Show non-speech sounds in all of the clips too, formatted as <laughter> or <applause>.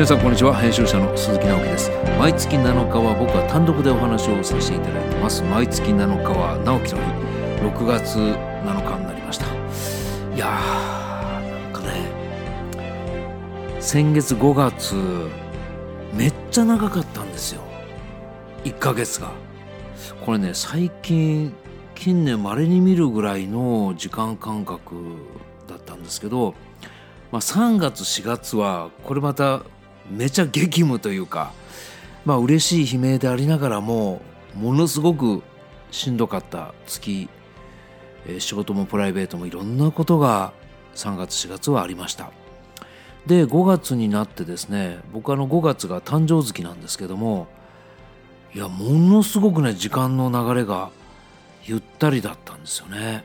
皆さんこんにちは。編集者の鈴木直樹です。毎月7日は僕は単独でお話をさせていただいてます。毎月7日は直樹の日。6月7日になりました。いやーなんかね先月5月めっちゃ長かったんですよ。1ヶ月が。これね最近近年まれに見るぐらいの時間感覚だったんですけど、まあ、3月4月はこれまためちゃ激務というかまあ嬉しい悲鳴でありながらもものすごくしんどかった月、えー、仕事もプライベートもいろんなことが3月4月はありました。で5月になってですね僕あの5月が誕生月なんですけどもいやものすごくね時間の流れがゆったりだったんですよね。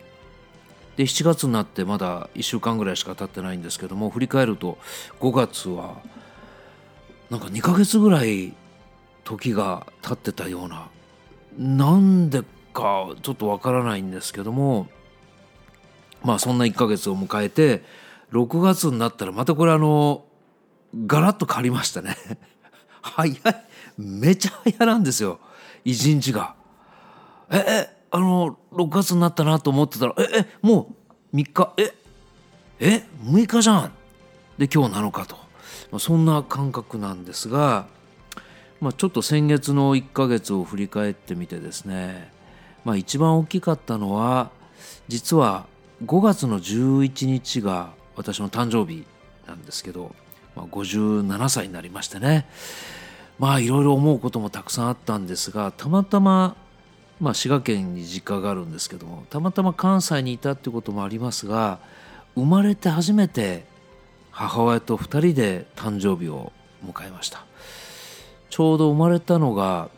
で7月になってまだ1週間ぐらいしか経ってないんですけども振り返ると5月はなんか2ヶ月ぐらい時が経ってたような。なんでかちょっとわからないんですけども。まあそんな1ヶ月を迎えて6月になったらまたこれあのガラッと変わりましたね。<laughs> 早い。めちゃ早なんですよ。一日が。ええあの6月になったなと思ってたらええもう3日ええ6日じゃん。で今日7日と。まあ、そんな感覚なんですが、まあ、ちょっと先月の1ヶ月を振り返ってみてですね、まあ、一番大きかったのは実は5月の11日が私の誕生日なんですけど、まあ、57歳になりましてねまあいろいろ思うこともたくさんあったんですがたまたま、まあ、滋賀県に実家があるんですけどもたまたま関西にいたってこともありますが生まれて初めて母親と2人で誕生日を迎えました。ちょうど生まれたのが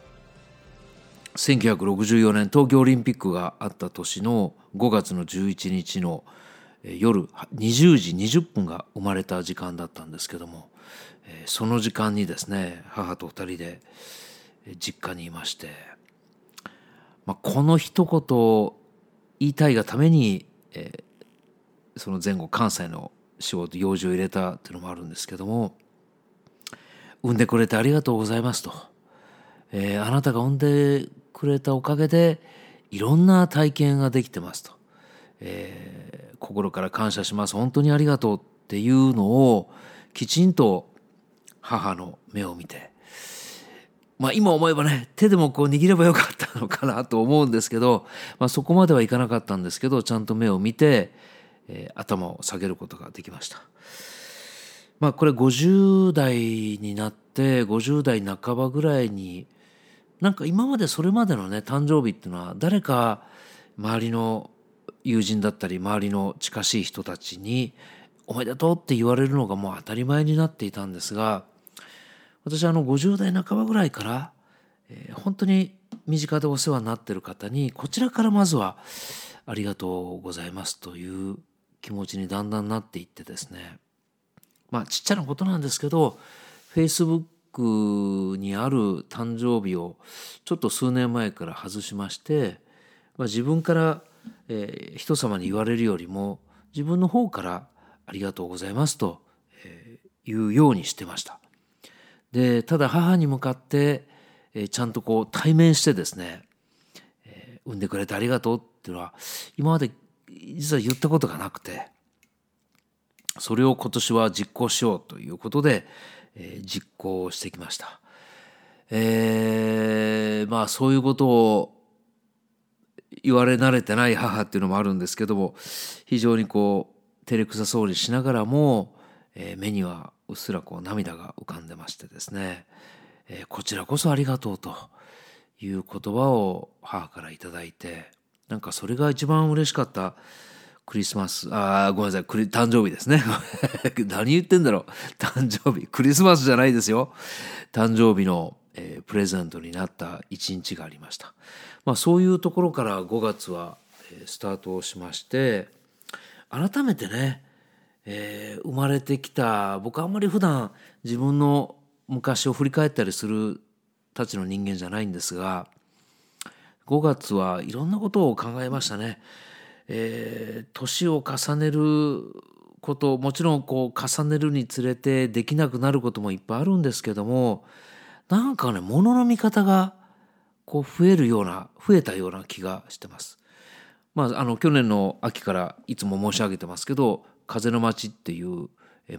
1964年東京オリンピックがあった年の5月の11日の夜20時20分が生まれた時間だったんですけどもその時間にですね母と2人で実家にいまして、まあ、この一言言いたいがために、えー、その前後関西の仕事用事を入れたっていうのもあるんですけども産んでくれてありがとうございますと、えー、あなたが産んでくれたおかげでいろんな体験ができてますと、えー、心から感謝します。本当にありがとうっていうのをきちんと母の目を見て。まあ今思えばね手でもこう握ればよかったのかなと思うんですけど、まあ、そこまではいかなかったんですけどちゃんと目を見てえー、頭を下げることができました。まあこれ50代になって50代半ばぐらいになんか今までそれまでのね誕生日っていうのは誰か周りの友人だったり周りの近しい人たちに「おめでとう」って言われるのがもう当たり前になっていたんですが私あの50代半ばぐらいから、えー、本当に身近でお世話になってる方にこちらからまずは「ありがとうございます」という気持ちにだんだんなっていってですねまあちっちゃなことなんですけどフェイスブックにある誕生日をちょっと数年前から外しまして、まあ、自分から、えー、人様に言われるよりも自分の方から「ありがとうございます」と、えー、言うようにしてました。でただ母に向かって、えー、ちゃんとこう対面してですね「えー、産んでくれてありがとう」っていうのは今まで実は言ったことがなくてそれを今年は実行しようということで、えー、実行してきました。えー、まあそういうことを言われ慣れてない母っていうのもあるんですけども非常にこう照れくさそうにしながらも、えー、目にはうっすらこう涙が浮かんでましてですね、えー、こちらこそありがとうという言葉を母から頂いてなんかそれが一番嬉しかったクリスマス、あごめんなさい、クリ誕生日ですね。<laughs> 何言ってんだろう。誕生日。クリスマスじゃないですよ。誕生日の、えー、プレゼントになった一日がありました。まあそういうところから5月は、えー、スタートをしまして、改めてね、えー、生まれてきた、僕あんまり普段自分の昔を振り返ったりするたちの人間じゃないんですが、5月はいろんなことを考えましたね。えー、年を重ねることもちろんこう重ねるにつれてできなくなることもいっぱいあるんですけどもなんかね物の見方がこう増えるような増えたような気がしてます。まあ、あの去年の秋からいつも申し上げてますけど「風の街」っていう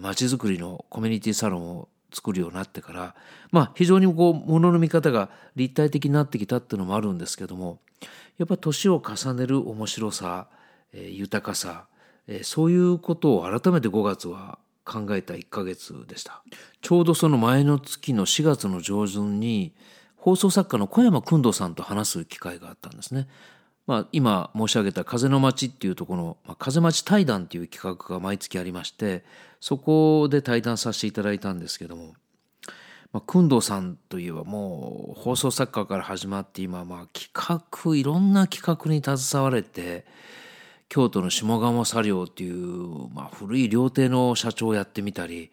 街づくりのコミュニティサロンを作るようになってからまあ非常にこう物の見方が立体的になってきたっていうのもあるんですけどもやっぱ年を重ねる面白さ、えー、豊かさ、えー、そういうことを改めて5月は考えた1ヶ月でしたちょうどその前の月の4月の上旬に放送作家の小山君堂さんと話す機会があったんですね。まあ、今申し上げた「風の街」っていうところの「、風町対談」っていう企画が毎月ありましてそこで対談させていただいたんですけども、まあ、工藤さんといえばもう放送作家から始まって今まあ企画いろんな企画に携われて京都の下鴨茶寮っていう、まあ、古い料亭の社長をやってみたり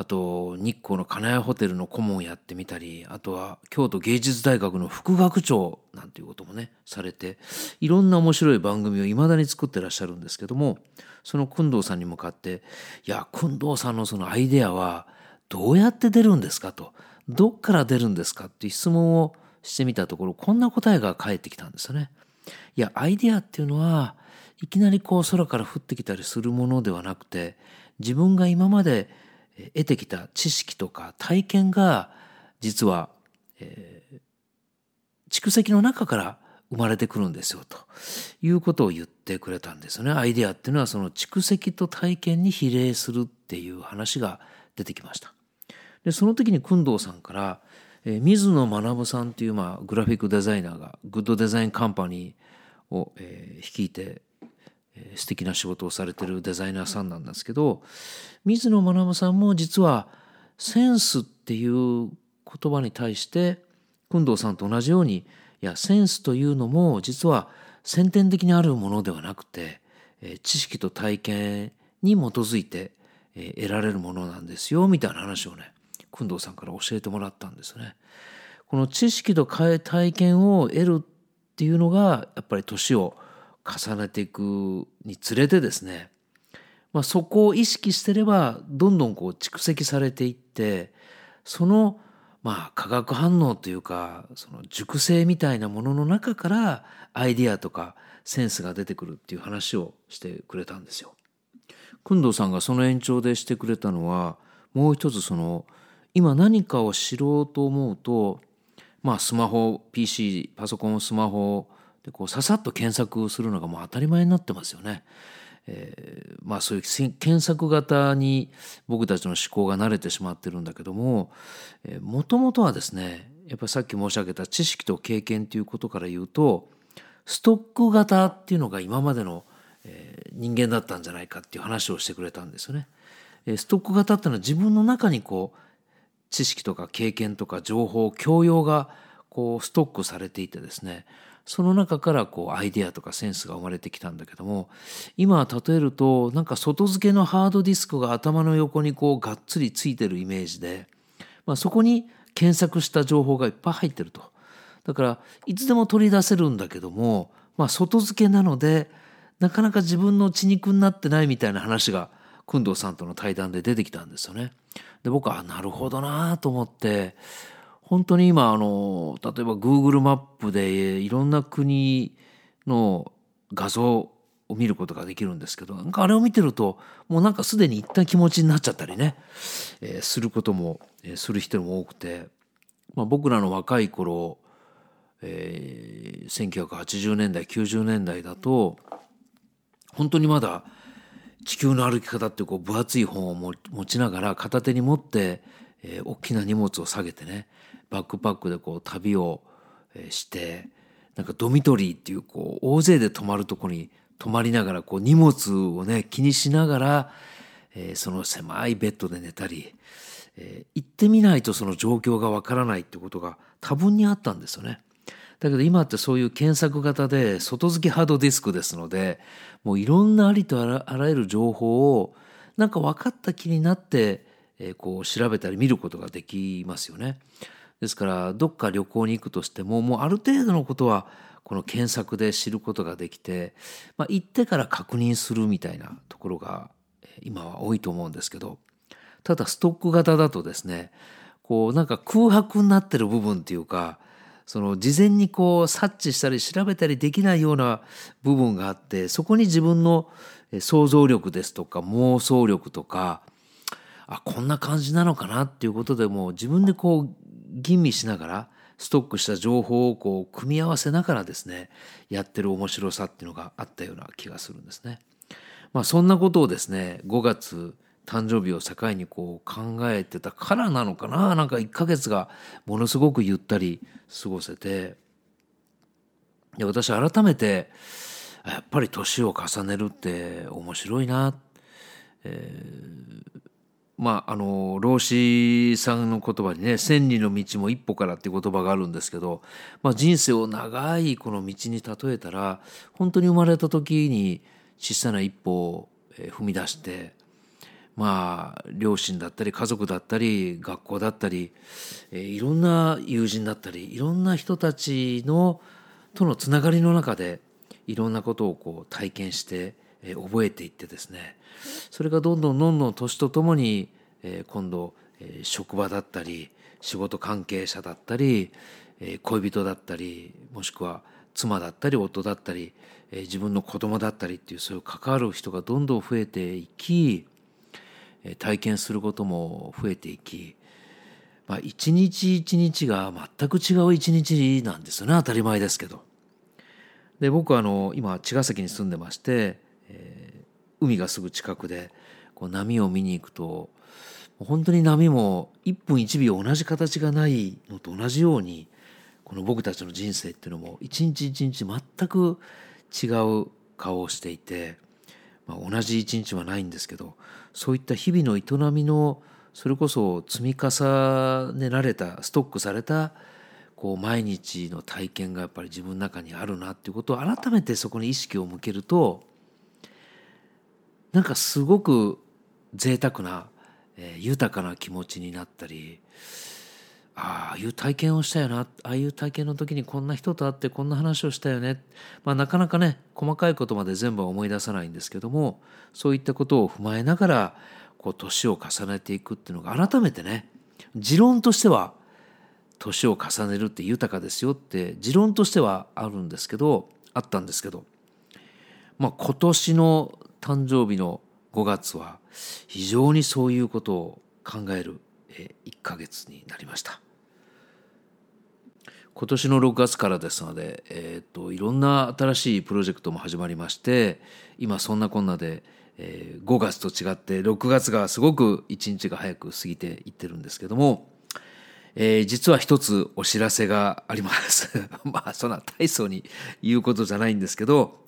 あと日光の金谷ホテルの顧問やってみたりあとは京都芸術大学の副学長なんていうこともねされていろんな面白い番組をいまだに作ってらっしゃるんですけどもその工藤さんに向かって「いや工藤さんのそのアイデアはどうやって出るんですか?」と「どっから出るんですか?」っていう質問をしてみたところこんな答えが返ってきたんですよね。いやアイデアっていうのはいきなりこう空から降ってきたりするものではなくて自分が今まで得てきた知識とか体験が実は、えー、蓄積の中から生まれてくるんですよということを言ってくれたんですよね。アイデアっていうのはその蓄積と体験に比例するっていう話が出てきました。でその時に工藤さんから、えー、水野学さんっていう、まあ、グラフィックデザイナーがグッドデザインカンパニーを、えー、率いて素敵な仕事をされてるデザイナーさんなんですけど水野学さんも実はセンスっていう言葉に対して工藤さんと同じようにいやセンスというのも実は先天的にあるものではなくて知識と体験に基づいて得られるものなんですよみたいな話をね工藤さんから教えてもらったんですね。この知識と体験を得るっていうのがやっぱり年を重ねていくにつれてですね、まあ、そこを意識してればどんどんこう蓄積されていってそのまあ化学反応というかその熟成みたいなものの中からアイディアとかセンスが出てくるっていう話をしてくれたんですよ。工藤さんがその延長でしてくれたのはもう一つその今何かを知ろうと思うとまあスマホ PC パソコンスマホでこうささっと検索するのがもう当たり前になってますよね。えー、まあそういう検索型に僕たちの思考が慣れてしまってるんだけどももともとはですねやっぱりさっき申し上げた知識と経験ということから言うとストック型っていうのが今までの、えー、人間だったんじゃないかっていう話をしてくれたんですよね。ストック型っていうのは自分の中にこう知識とか経験とか情報教養がこうストックされていてですねその中からこうアイデアとかセンスが生まれてきたんだけども今例えるとなんか外付けのハードディスクが頭の横にこうがっつりついてるイメージで、まあ、そこに検索した情報がいっぱい入ってると。だからいつでも取り出せるんだけども、まあ、外付けなのでなかなか自分の血肉になってないみたいな話が工藤さんとの対談で出てきたんですよね。で僕はなるほどなと思って本当に今あの例えば Google マップでいろんな国の画像を見ることができるんですけどなんかあれを見てるともうなんかすでに一旦気持ちになっちゃったりね、えー、することも、えー、する人も多くて、まあ、僕らの若い頃、えー、1980年代90年代だと本当にまだ地球の歩き方っていうこう分厚い本を持ちながら片手に持って、えー、大きな荷物を下げてねバックパックでこう旅をしてなんかドミトリーっていうこう大勢で泊まるとこに泊まりながらこう荷物をね気にしながら、え、その狭いベッドで寝たり、え、行ってみないとその状況がわからないってことが多分にあったんですよね。だけど今ってそういう検索型で外付けハードディスクですのでもういろんなありとあらゆる情報をなんか分かった気になって、えー、こう調べたり見ることができますよね。ですからどっか旅行に行くとしてももうある程度のことはこの検索で知ることができて、まあ、行ってから確認するみたいなところが今は多いと思うんですけどただストック型だとですねこうなんか空白になってる部分っていうかその事前にこう察知したり調べたりできないような部分があってそこに自分の想像力ですとか妄想力とかあこんな感じなのかなっていうことでもう自分でこう吟味しながらストックした情報をこう組み合わせながらですねやってる面白さっていうのがあったような気がするんですね。まあそんなことをですね5月誕生日を境にこう考えてたからなのかな。なんか1ヶ月がものすごくゆったり過ごせて。で私改めてやっぱり年を重ねるって面白いな、えー、まああの老子さんの言葉にね「千里の道も一歩から」っていう言葉があるんですけど、まあ、人生を長いこの道に例えたら本当に生まれた時に小さな一歩を踏み出してまあ両親だったり家族だったり学校だったり、いろんな友人だったりいろんな人たちのとのつながりの中でいろんなことをこう体験して、え覚えていってですねそれがどんどんどんどん年とともに、え今度、え職場だったり仕事関係者だったり、え恋人だったりもしくは妻だったり夫だったり、え自分の子供だったりっていうそういう関わる人がどんどん増えていき体験することも増えていき、まあ、一日一日が全く違う一日なんですよね当たり前ですけど。で僕はあの今茅ヶ崎に住んでまして、えー、海がすぐ近くでこう波を見に行くと本当に波も1分1秒同じ形がないのと同じようにこの僕たちの人生っていうのも一日一日全く違う顔をしていて。まあ、同じ一日はないんですけどそういった日々の営みのそれこそ積み重ねられたストックされたこう毎日の体験がやっぱり自分の中にあるなっていうことを改めてそこに意識を向けるとなんかすごく贅沢な、えー、豊かな気持ちになったりああいう体験をしたよなああいう体験の時にこんな人と会ってこんな話をしたよね、まあ、なかなかね細かいことまで全部は思い出さないんですけどもそういったことを踏まえながらこう年を重ねていくっていうのが改めてね持論としては年を重ねるって豊かですよって持論としてはあるんですけどあったんですけど、まあ、今年の誕生日の5月は非常にそういうことを考える1ヶ月になりました。今年の6月からですので、えーと、いろんな新しいプロジェクトも始まりまして今そんなこんなで、えー、5月と違って6月がすごく一日が早く過ぎていってるんですけども、えー、実は一つお知らせがあります <laughs> まあそんな大層に言うことじゃないんですけど、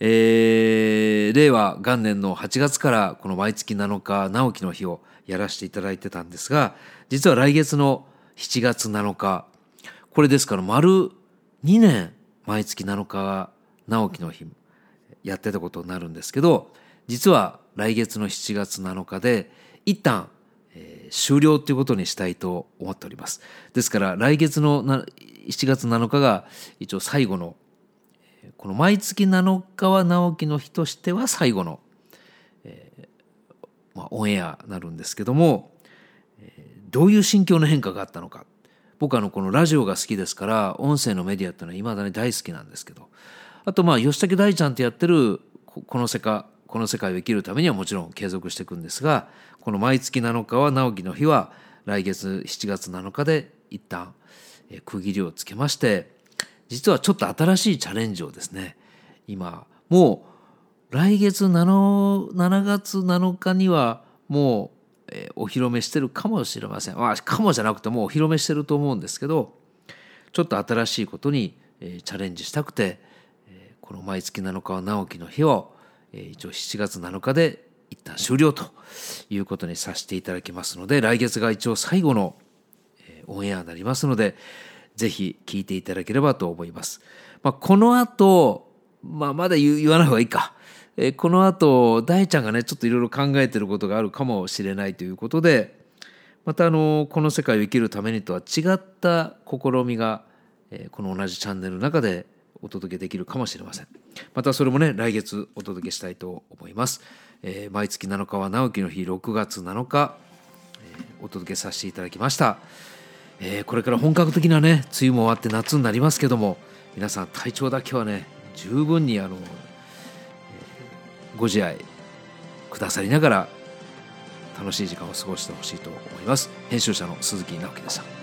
えー、令和元年の8月からこの毎月7日直樹の日をやらせていただいてたんですが実は来月の7月7日これですから丸2年毎月7日直樹の日やってたことになるんですけど実は来月の7月7日で一旦、えー、終了ということにしたいと思っております。ですから来月の7月7日が一応最後のこの毎月7日は直樹の日としては最後の、えーまあ、オンエアなるんですけども、えー、どういう心境の変化があったのか。僕はあのこのラジオが好きですから音声のメディアっていうのはいまだに大好きなんですけど。あとまあ吉武大ちゃんってやってるこの世界この世界を生きるためにはもちろん継続していくんですがこの毎月7日は直樹の日は来月7月7日で一旦区切りをつけまして実はちょっと新しいチャレンジをですね今もう来月 7, 7月7日にはもう、お披露目してるかもしれません、まあ、かもじゃなくてもうお披露目してると思うんですけどちょっと新しいことに、チャレンジしたくて、この毎月7日は直樹の日を、一応7月7日で一旦終了ということにさせていただきますので来月が一応最後の、オンエアになりますのでぜひ聞いていただければと思います。まあ、この後、まあ、まだ言わない方がいいか。えこの後大ちゃんがねちょっといろいろ考えてることがあるかもしれないということでまたあのこの世界を生きるためにとは違った試みが、えこの同じチャンネルの中でお届けできるかもしれませんまたそれもね来月お届けしたいと思います、えー毎月7日は直樹の日6月7日、えお届けさせていただきました、えーこれから本格的なね梅雨も終わって夏になりますけども皆さん体調だけはね十分にあの、ご自愛くださりながら楽しい時間を過ごしてほしいと思います。編集者の鈴木直樹でした。